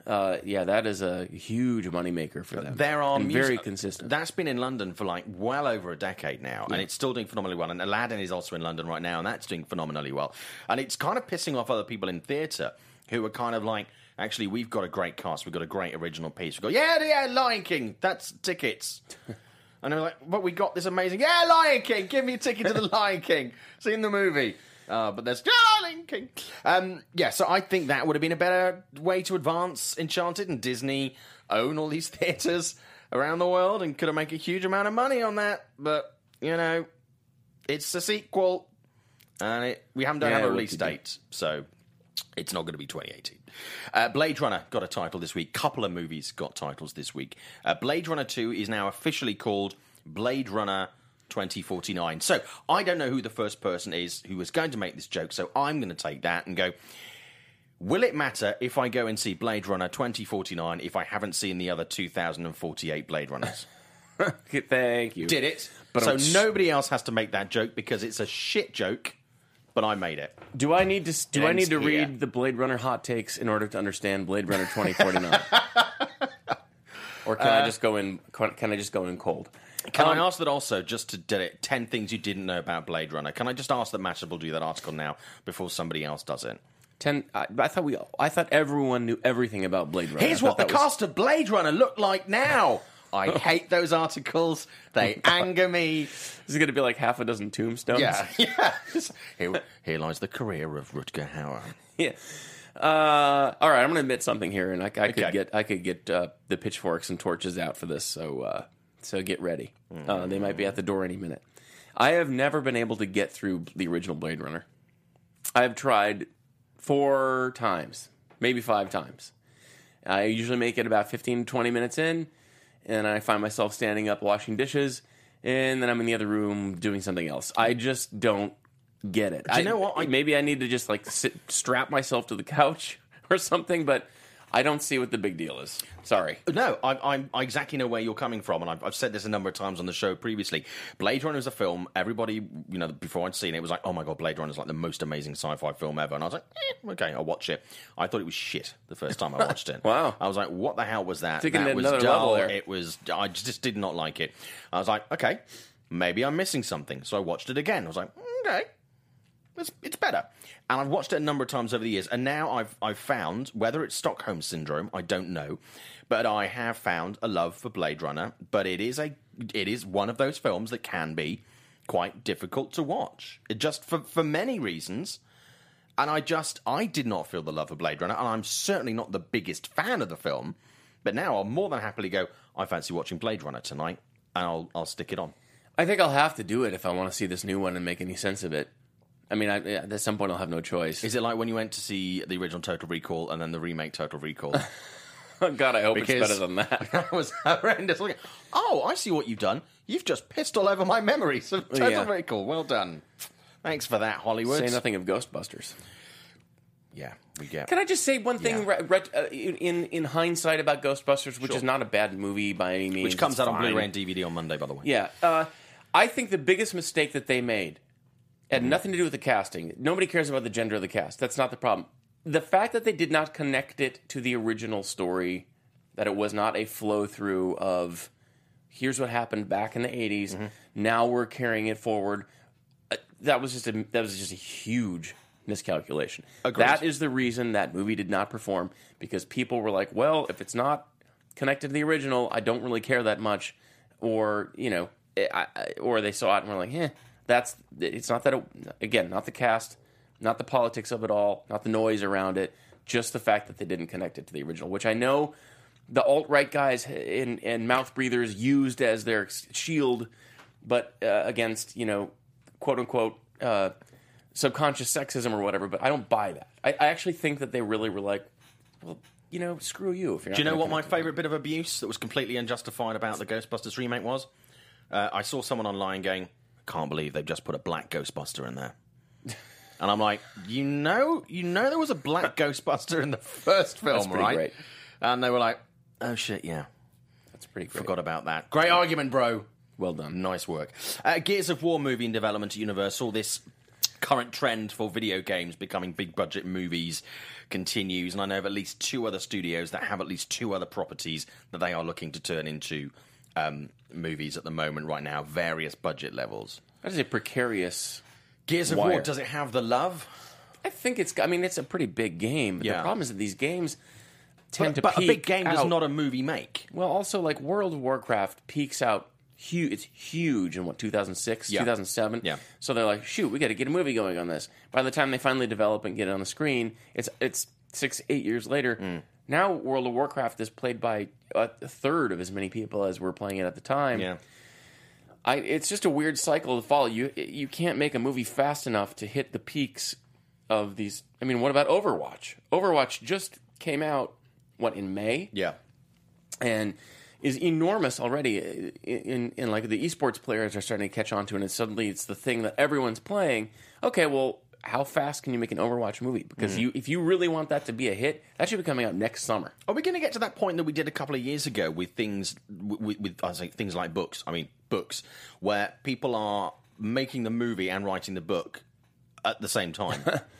uh, yeah, that is a huge moneymaker for them.
There are
and
music-
very consistent.
That's been in London for like well over a decade now, and it's still doing phenomenally well. And Aladdin is also in London right now, and that's doing phenomenally well. And it's kind of pissing off other people in theatre who are kind of like, actually, we've got a great cast, we've got a great original piece. We go, yeah, yeah, Lion King, that's tickets. and they're like, but we got this amazing, yeah, Lion King, give me a ticket to the Lion King, seen the movie. Uh, but there's Lion King. Um, yeah, so I think that would have been a better way to advance Enchanted and Disney own all these theatres. around the world and could have made a huge amount of money on that. But you know, it's a sequel, and it, we haven't done
Yeah,
have a release date, so it's not going to be 2018. Uh, Blade Runner got a title this week. Couple of movies got titles this week. Uh, Blade Runner 2 is now officially called Blade Runner 2049. So I don't know who the first person is who was going to make this joke, so I'm going to take that and go. Will it matter if I go and see Blade Runner 2049 if I haven't seen the other 2048 Blade Runners?
Thank you.
Did it?
But
so
I'm
nobody else has to make that joke because it's a shit joke, but I made it.
Do I need to do I need to
here.
read the Blade Runner hot takes in order to understand Blade Runner 2049? or can I just go in can I just go in cold?
Can
Um,
I ask that also, just to did it, 10 things you didn't know about Blade Runner? Can I just ask that Mashable do that article now before somebody else does it?
Ten I, I thought we I thought everyone knew everything about Blade Runner.
Here's what the
was-
cast of Blade Runner looked like now. I hate those articles. They anger me.
This is going to be like half a dozen tombstones.
Yeah, yeah. Here, here lies the career of Rutger Hauer.
yeah. Uh, all right, I'm going to admit something here, and I, I could
Okay.
get I could get uh, the pitchforks and torches out for this. So uh, so get ready. Uh, they might be at the door any minute. I have never been able to get through the original Blade Runner. I have tried four times, maybe five times. I usually make it about 15 to 20 minutes in, and I find myself standing up washing dishes, and then I'm in the other room doing something else. I just don't get it.
you
I-
know what? I-
maybe I need to just like sit, strap myself to the couch or something, but I don't see what the big deal is. Sorry.
No, I, I, I exactly know where you're coming from, and I've, I've said this a number of times on the show previously. Blade Runner is a film. Everybody, you know, before I'd seen it, was like, "Oh my god, Blade Runner is like the most amazing sci-fi film ever." And I was like, eh, "Okay, I'll watch it." I thought it was shit the first time I watched it.
Wow.
I was like, "What the hell was that?"
Taking
that was dull. It was. I just did not like it. I was like, "Okay, maybe I'm missing something." So I watched it again. I was like, "Okay." It's, it's better. And I've watched it a number of times over the years, and now I've I've found whether it's Stockholm syndrome, I don't know, but I have found a love for Blade Runner. But it is a it is one of those films that can be quite difficult to watch. It just for for many reasons. And I just I did not feel the love for Blade Runner, and I'm certainly not the biggest fan of the film. But now I'll more than happily go. I fancy watching Blade Runner tonight, and I'll I'll stick it on.
I think I'll have to do it if I want to see this new one and make any sense of it. I mean, I, at some point I'll have no choice.
Is it like when you went to see the original Total Recall and then the remake Total Recall?
God, I hope it's better than that.
that was horrendous. Oh, I see what you've done. You've just pissed all over my memories of Total
Yeah.
Recall. Well done. Thanks for that, Hollywood.
Say nothing of Ghostbusters.
Yeah, we get.
Can I just say one thing
Yeah.
re- ret- uh, in in hindsight about Ghostbusters, which
Sure.
is not a bad movie by any means,
Which comes
It's
out on. Blu-ray and DVD on Monday, by the way.
Yeah, uh, I think the biggest mistake that they made had
Mm-hmm.
nothing to do with the casting. Nobody cares about the gender of the cast. That's not the problem. The fact that they did not connect it to the original story, that it was not a flow through of here's what happened back in the 80s.
Mm-hmm.
Now we're carrying it forward. Uh, that was just a that was just a huge miscalculation.
Agreed.
That is the reason that movie did not perform because people were like, well, if it's not connected to the original, I don't really care that much, or you know, I, I, or they saw it and were like, eh, that's it's not that it, again, not the cast, not the politics of it all, not the noise around it, just the fact that they didn't connect it to the original, which I know the alt right guys and, and mouth breathers used as their shield, but uh, against you know, quote unquote. Uh, subconscious sexism or whatever, but I don't buy that. I, I actually think that they really were like, well, you know, screw you. If you're
Do you know what my favourite bit of abuse that was completely unjustified about the Ghostbusters remake was? Uh, I saw someone online going, "Can't believe they've just put a black Ghostbuster in there." And I'm like, you know, you know, there was a black Ghostbuster in the first film, right?
great.
And they were like, "Oh shit, yeah,
That's pretty great.
forgot about that." Great argument, bro.
Well done.
Nice work. Uh, Gears of War movie in development at Universal. This current trend for video games becoming big budget movies continues, and I know of at least two other studios that have at least two other properties that they are looking to turn into um, movies at the moment, right now, various budget levels.
That is a precarious.
Gears of
Wire.
War, does it have the love?
I think it's. I mean, it's a pretty big game. But
Yeah.
The problem is that these games tend
But,
to
but a big game does not a movie make.
Well, also like World of Warcraft peaks out huge. It's huge in what 2006,
Yeah.
2007.
Yeah.
So they're like, shoot, we got to get a movie going on this. By the time they finally develop and get it on the screen, it's it's six, eight years later.
Mm.
Now World of Warcraft is played by a third of as many people as were playing it at the time.
Yeah.
I, it's just a weird cycle to follow. You you can't make a movie fast enough to hit the peaks of these. I mean, what about Overwatch? Overwatch just came out what in May
Yeah.
and is enormous already. In, in, in like the esports players are starting to catch on to it, and suddenly it's the thing that everyone's playing. Okay, well, how fast can you make an Overwatch movie? Because mm-hmm. you, if you really want that to be a hit, that should be coming out next summer.
Are we going to get to that point that we did a couple of years ago with things with, with I say things like books? I mean books where people are making the movie and writing the book at the same time.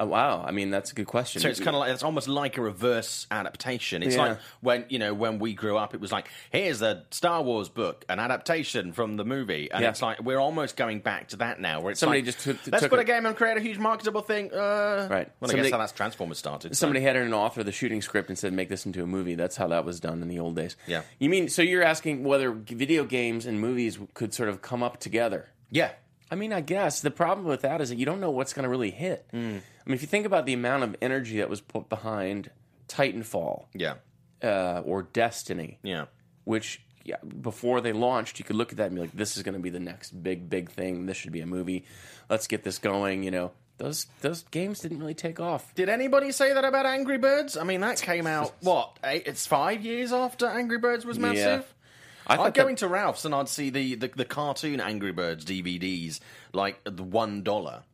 Oh, wow, I mean that's a good question.
so it's kind of like it's almost like a reverse adaptation. It's
Yeah.
like when you know when we grew up, it was like here's a Star Wars book, an adaptation from the movie, and
Yeah.
it's like we're almost going back to that now. Where it's
Somebody
like,
just took-
let's
took
put a
it-
game and create a huge marketable thing. Uh,
Right.
Well, I guess
Somebody-
how that's Transformers started. so-
Somebody had an author the shooting script and said, "Make this into a movie." That's how that was done in the old days.
Yeah.
You mean so? You're asking whether video games and movies could sort of come up together?
yeah.
I mean, I guess the problem with that is that you don't know what's going to really hit. I mean, if you think about the amount of energy that was put behind Titanfall
Yeah.
uh, or Destiny,
Yeah.
which yeah, before they launched, you could look at that and be like, "This is going to be the next big, big thing. This should be a movie. Let's get this going." You know, those those games didn't really take off.
Did anybody say that about Angry Birds? I mean, that came out what? Eight, it's five years after Angry Birds was massive.
I
I'd
thought
go
that-
into Ralph's and I'd see the, the, the cartoon Angry Birds DVDs like the one dollar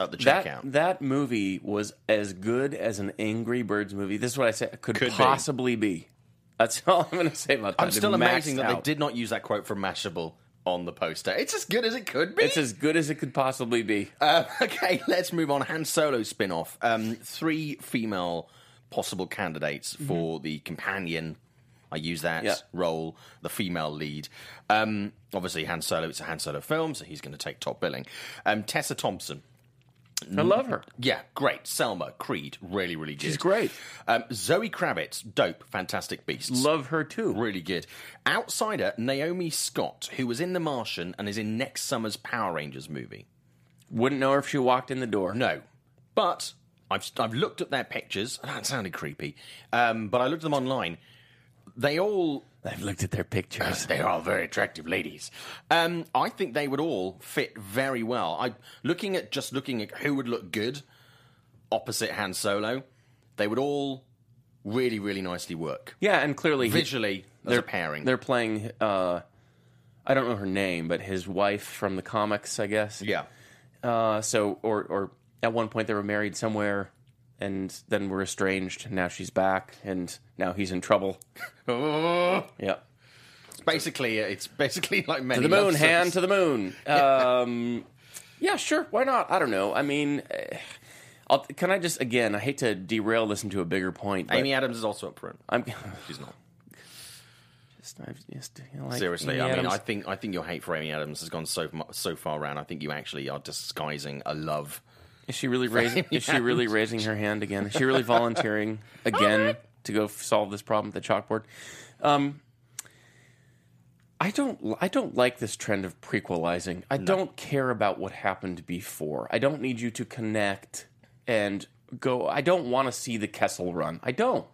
at the
that
checkout.
that movie was as good as an Angry Birds movie. This is what I said could,
Could
possibly be. That's all I'm going to say about that.
I'm still amazing that they did not use that quote from Mashable on the poster. It's as good as it could be.
It's as good as it could possibly be.
Uh, okay, let's move on. Han Solo spin off. Um, three female possible candidates for the companion. I use that
Mm-hmm. Yeah.
role, the female lead. Um, obviously, Han Solo, it's a Han Solo film, so he's going to take top billing. Um, Tessa Thompson.
I love her.
Yeah, great. Selma, Creed, really, really good.
She's great.
Um, Zoe Kravitz, dope, fantastic beasts.
Love her too.
Really good. Outsider, Naomi Scott, who was in The Martian and is in next summer's Power Rangers movie.
Wouldn't know her if she walked in the door.
No. But I've, I've looked at their pictures. That sounded creepy. Um, but I looked at them online. They all.
I've looked at their pictures.
They are all very attractive ladies. Um, I think they would all fit very well. I looking at just looking at who would look good opposite Han Solo. They would all really, really nicely work
Yeah, and clearly
visually as
they're
pairing.
They're playing. Uh, I don't know her name, but his wife from the comics, I guess.
yeah.
Uh, so, or or at one point they were married somewhere, and then we're estranged. And now she's back, and now he's in trouble. Yeah.
It's basically it's basically like many
To the moon, hand to the moon. Um, yeah, sure. Why not? I don't know. I mean, eh, I'll, can I just again? I hate to derail this into a bigger point.
Amy Adams is also up front.
I'm
She's not.
just, I've just you know, like
Seriously,
Amy
I mean,
Adams.
I think I think your hate for Amy Adams has gone so so far around. I think you actually are disguising a love.
Is she really raising? Is she really raising her hand again? Is she really volunteering again to go solve this problem at the chalkboard? Um, I don't. I don't like this trend of prequelizing. I don't care about what happened before. I don't need you to connect and go. I don't want to see the Kessel Run. I don't.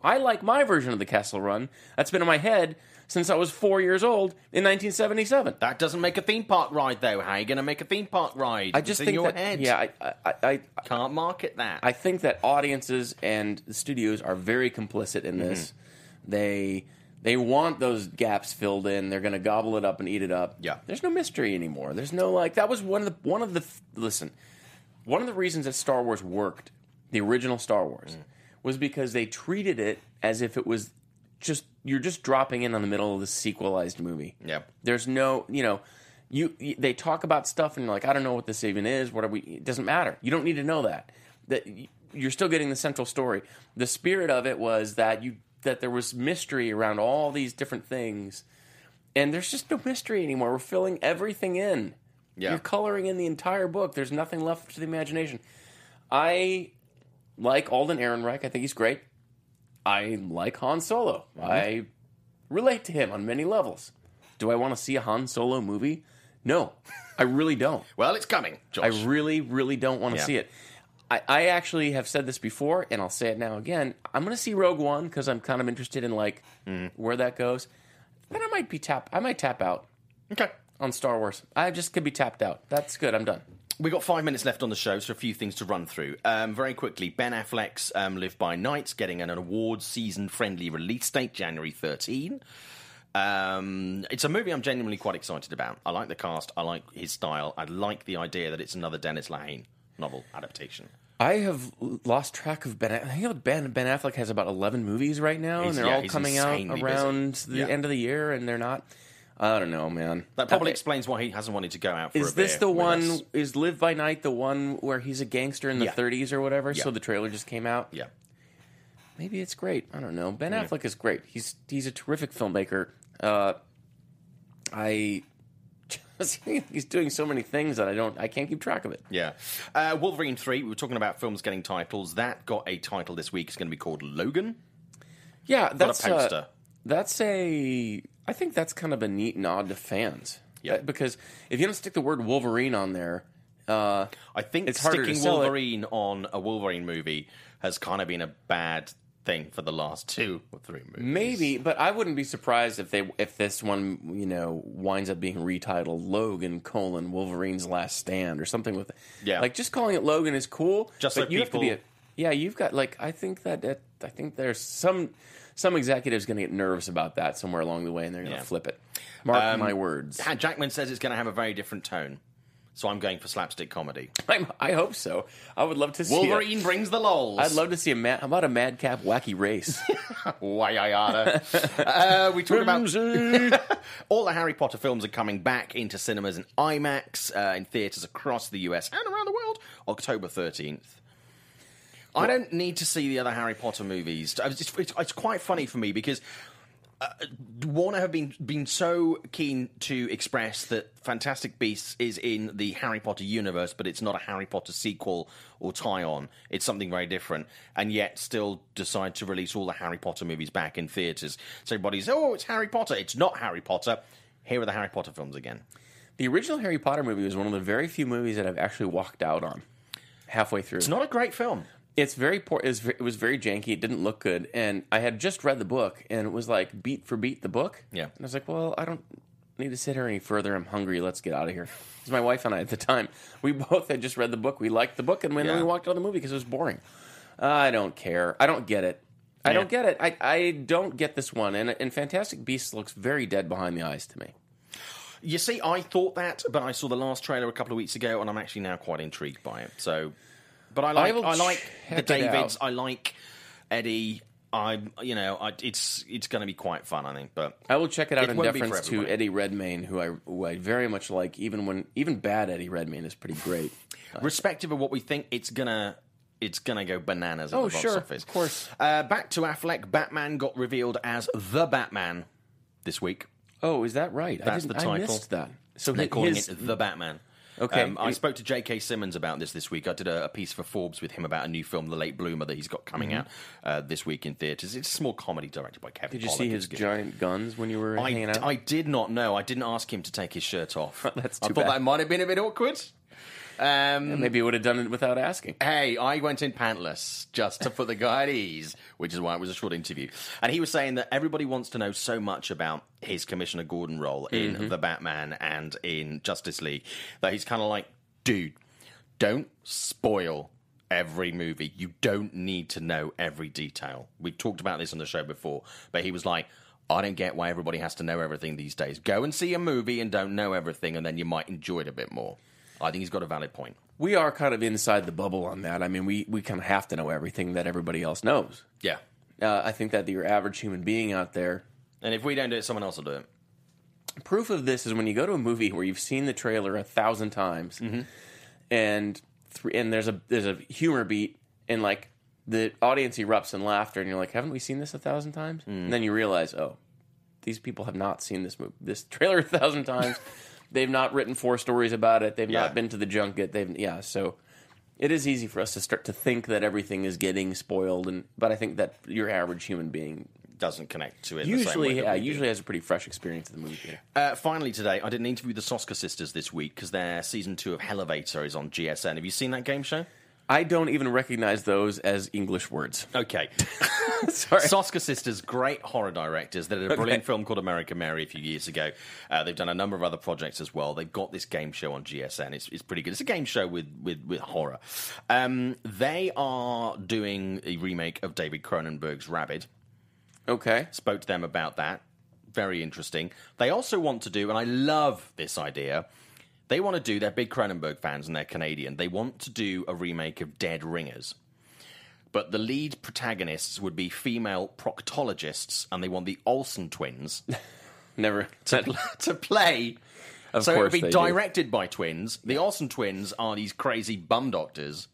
I like my version of the Kessel Run. That's been in my head since I was four years old in 1977.
That doesn't make a theme park ride, though. How are you going to make a theme park ride?
I just
it's
think
in your
that.
head.
Yeah, I, I, I,
can't market that.
I think that audiences and the studios are very complicit in this.
Mm-hmm.
They they want those gaps filled in. They're going to gobble it up and eat it up.
Yeah.
There's no mystery anymore. There's no like that was one of the one of the listen. One of the reasons that Star Wars worked, the original Star Wars,
Mm.
was because they treated it as if it was just you're just dropping in on the middle of the sequelized movie.
Yeah.
There's no, you know, you, you they talk about stuff and you're like, I don't know what this even is. What are we? It doesn't matter. You don't need to know that. That you're still getting the central story. The spirit of it was that you that there was mystery around all these different things, and there's just no mystery anymore. We're filling everything in.
Yeah.
You're coloring in the entire book. There's nothing left to the imagination. I like Alden Ehrenreich. I think he's great. I like Han Solo. I relate to him on many levels. Do I want to see a Han Solo movie? No, I really don't.
well, it's coming, Josh.
I really, really don't want to
Yeah.
see it. I, I actually have said this before, and I'll say it now again. I'm going to see Rogue One because I'm kind of interested in like mm. where that goes. Then I might be tap. I might tap out
Okay.
on Star Wars. I just could be tapped out. That's good. I'm done.
We've got five minutes left on the show, so a few things to run through. Um, very quickly, Ben Affleck's um, Live by Night getting an awards season friendly release date, January 13. Um, it's a movie I'm genuinely quite excited about. I like the cast, I like his style, I like the idea that it's another Dennis Lehane novel adaptation.
I have lost track of Ben. I think Ben Ben Affleck has about eleven movies right now,
He's-
and they're
yeah,
all coming out
insanely busy.
around the
Yeah.
end of the year, and they're not. I don't know, man.
That probably
Uh,
explains why he hasn't wanted to go out for a
Is this
beer
the
with
one?
us.
Is Live by Night the one where he's a gangster in the
Yeah.
30s or whatever?
Yeah.
So the trailer just came out.
Yeah.
Maybe it's great. I don't know. Ben Affleck is great. He's he's a terrific filmmaker. Uh, I just he's doing so many things that I don't I can't keep track of it.
Yeah. Uh, Wolverine 3, we were talking about films getting titles. That got a title this week. It's going to be called Logan.
Yeah, that's
a poster.
Uh, that's a. I think that's kind of a neat nod to fans.
Yeah.
Uh, because if you don't stick the word Wolverine on there, uh,
I think
It's
sticking
sell it.
Wolverine on a Wolverine movie has kind of been a bad thing for the last two or three movies.
maybe. But I wouldn't be surprised if they if this one you know winds up being retitled Logan colon Wolverine's Last Stand or something with.
Yeah.
Like just calling it Logan is cool.
Just
but
so
you have to be a,
people-
yeah, you've got like I think that, that I think there's some some executives going to get nervous about that somewhere along the way, and they're going to
Yeah. Um,
flip it. Mark my words.
Jackman says it's going to have a very different tone. So I'm going for slapstick comedy.
I'm, I hope so. I would love to see.
Wolverine brings the lols.
A, I'd love to see a mad. About a madcap wacky race?
Why I uh, we talk about all the Harry Potter films are coming back into cinemas and IMAX uh, in theaters across the US and around the world, October 13th. I don't need to see the other Harry Potter movies. It's, it's, it's quite funny for me because uh, Warner have been been so keen to express that Fantastic Beasts is in the Harry Potter universe, but it's not a Harry Potter sequel or tie-on. It's something very different, and yet still decide to release all the Harry Potter movies back in theaters. So everybody's, oh, it's Harry Potter. It's not Harry Potter. Here are the Harry Potter films again.
the original Harry Potter movie was one of the very few movies that I've actually walked out on halfway through.
It's not a great film.
It's very poor. It was, it was very janky. It didn't look good, and I had just read the book, and it was like beat for beat the book.
Yeah.
and I was like, well, I don't need to sit here any further. I'm hungry. Let's get out of here. Because my wife and I at the time, we both had just read the book. We liked the book, and then
Yeah.
we walked out of the movie because it was boring. I don't care. I don't get it. I don't get it. I, I don't get this one. And, and Fantastic Beasts looks very dead behind the eyes to me.
You see, I thought that, but I saw the last trailer a couple of weeks ago, and I'm actually now quite intrigued by it. So, but I like,
will
I, like the Davids. I like Eddie. I, you know, I, it's it's going to be quite fun, I think. But
I will check it out
It
in
won't be for
deference to. Eddie Redmayne, who I, who I very much like. Even when even bad Eddie Redmayne is pretty great.
respective of what we think, it's gonna it's gonna go bananas at
Oh,
the box
sure,
office.
of course.
Uh, back to Affleck. Batman got revealed as the Batman this week.
Oh, is that right?
That's the title.
I missed that. So
They're
hi-
calling
his,
it the Batman.
Okay.
Um, I spoke to J.K. Simmons about this this week. I did a, a piece for Forbes with him about a new film, The Late Bloomer, that he's got coming out uh, this week in theaters. It's a small comedy directed by Kevin.
Mm-hmm. Did you see his giant guns when you were hanging
I,
out?
I did not know. I didn't ask him to take his shirt off.
That's too I
thought
bad.
that might have been a bit awkward. Um,
Maybe you would have done it without asking.
Hey, I went in pantless just to put the guy at ease, which is why it was a short interview. And he was saying that everybody wants to know so much about his Commissioner Gordon role in
Mm-hmm.
The Batman and in Justice League that he's kind of like, dude, don't spoil every movie. You don't need to know every detail. We've talked about this on the show before, but he was like, I don't get why everybody has to know everything these days. Go and see a movie and don't know everything, and then you might enjoy it a bit more. I think he's got a valid point.
We are kind of inside the bubble on that. I mean, we, we kind of have to know everything that everybody else knows.
Yeah.
Uh, I think that your average human being out there,
And if we don't do it, someone else will do it.
proof of this is when you go to a movie where you've seen the trailer a thousand times,
Mm-hmm.
and th- and there's a there's a humor beat, and like the audience erupts in laughter, and you're like, haven't we seen this a thousand times?
Mm.
And then you realize, oh, these people have not seen this movie, this trailer a thousand times. They've not written four stories about it. They've
Yeah.
not been to the junket. They've yeah, so. It is easy for us to start to think that everything is getting spoiled, and but I think that your average human being
Doesn't connect to it. the same way
usually, yeah,
we do.
usually has a pretty fresh experience of the movie theater.
Uh, finally, today, I did an interview with the Soska sisters this week because their season two of Hellevator is on GSN. Have you seen that game show?
I don't even recognize those as English words.
Okay.
Sorry.
Soska Sisters, great horror directors. They did a brilliant film called American Mary a few years ago. Uh, they've done a number of other projects as well. They've got this game show on GSN. It's, it's pretty good. It's a game show with with, with horror. Um, they are doing a remake of David Cronenberg's Rabid.
Okay.
Spoke to them about that. Very interesting. They also want to do, and I love this idea. They want to do. They're big Cronenberg fans, and they're Canadian. They want to do a remake of Dead Ringers but the lead protagonists would be female proctologists, and they want the Olsen twins
Never.
to, to play.
Of
so it would be directed by twins. The Olsen twins are these crazy bum doctors.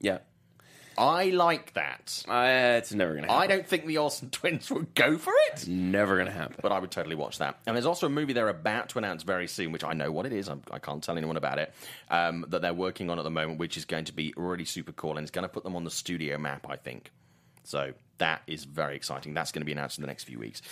Yeah.
I like that.
Uh, it's never going to happen.
I don't think the Olsen twins would go for it, It's
Never going to happen.
but I would totally watch that. And there's also a movie they're about to announce very soon, which I know what it is. I'm, I can't tell anyone about it. Um, that they're working on at the moment, which is going to be really super cool, and it's going to put them on the studio map. I think. So that is very exciting. That's going to be announced in the next few weeks.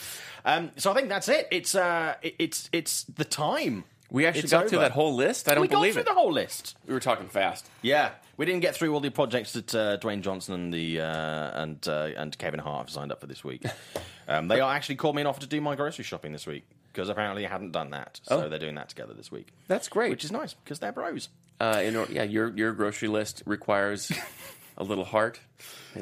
Um, so I think that's it. It's uh, it, it's it's the time.
We actually
It's
got through
over.
that whole list. I don't believe it.
we got
believe
through
it.
the whole list.
We were talking fast.
Yeah, we didn't get through all the projects that uh, Dwayne Johnson and the uh, and uh, and Kevin Hart have signed up for this week. um, they are actually called me and offered to do my grocery shopping this week because apparently I hadn't done that, so
Oh.
they're doing that together this week.
That's great.
which is nice because they're bros.
Uh, in or- yeah, your your grocery list requires a little heart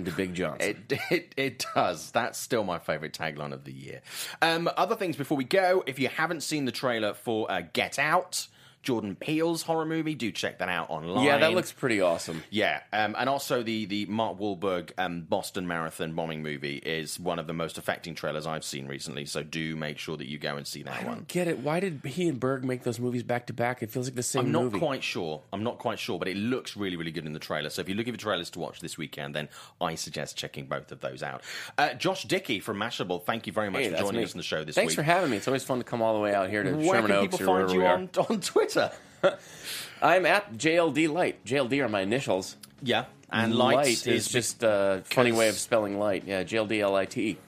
a big Johnson.
It, it it does. That's still my favorite tagline of the year. Um, other things before we go. If you haven't seen the trailer for uh, Get Out, Jordan Peele's horror movie, do check that out online.
yeah, that looks pretty awesome.
Yeah, um, and also the the Mark Wahlberg um, Boston Marathon bombing movie is one of the most affecting trailers I've seen recently. So do make sure that you go and see that
I
one.
don't get it. Why did he and Berg make those movies back to back? It feels like the same
I'm not
movie.
quite sure. I'm not quite sure, but it looks really, really good in the trailer. So if you're looking for trailers to watch this weekend, then I suggest checking both of those out. Uh, Josh Dickey from Mashable, thank you very much
Hey,
for joining
me.
us on the show this
Thanks
week.
Thanks for having me. It's always fun to come all the way out here to
Where
Sherman Oaks
people
or
find you on, on Twitter?
I'm at JLD Light. JLD are my initials.
Yeah, and light,
is just a funny way of spelling light. Yeah, JLD L I T.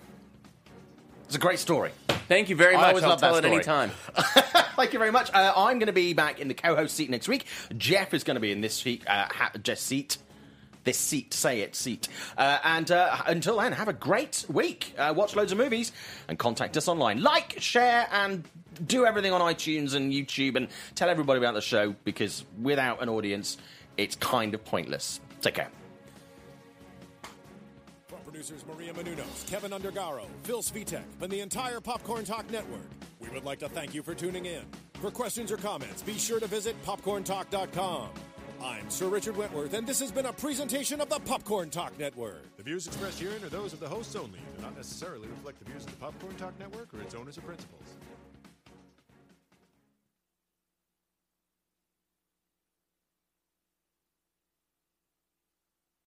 It's a great story.
Thank you very
I
much.
always
I'll
love that
tell it any
story.
time.
Thank you very much. Uh, I'm going to be back in the co-host seat next week. Jeff is going to be in this week. Uh, ha- Jess seat. This seat, say it, seat. Uh, and uh, until then, have a great week. Uh, watch loads of movies and contact us online. Like, share, and do everything on iTunes and YouTube and tell everybody about the show because without an audience, it's kind of pointless. Take care.
From producers Maria Menounos, Kevin Undergaro, Phil Svitek, and the entire Popcorn Talk Network, we would like to thank you for tuning in. For questions or comments, be sure to visit popcorntalk.com. I'm Sir Richard Wentworth, and this has been a presentation of the Popcorn Talk Network.
The views expressed herein are those of the hosts only and do not necessarily reflect the views of the Popcorn Talk Network or its owners or principals.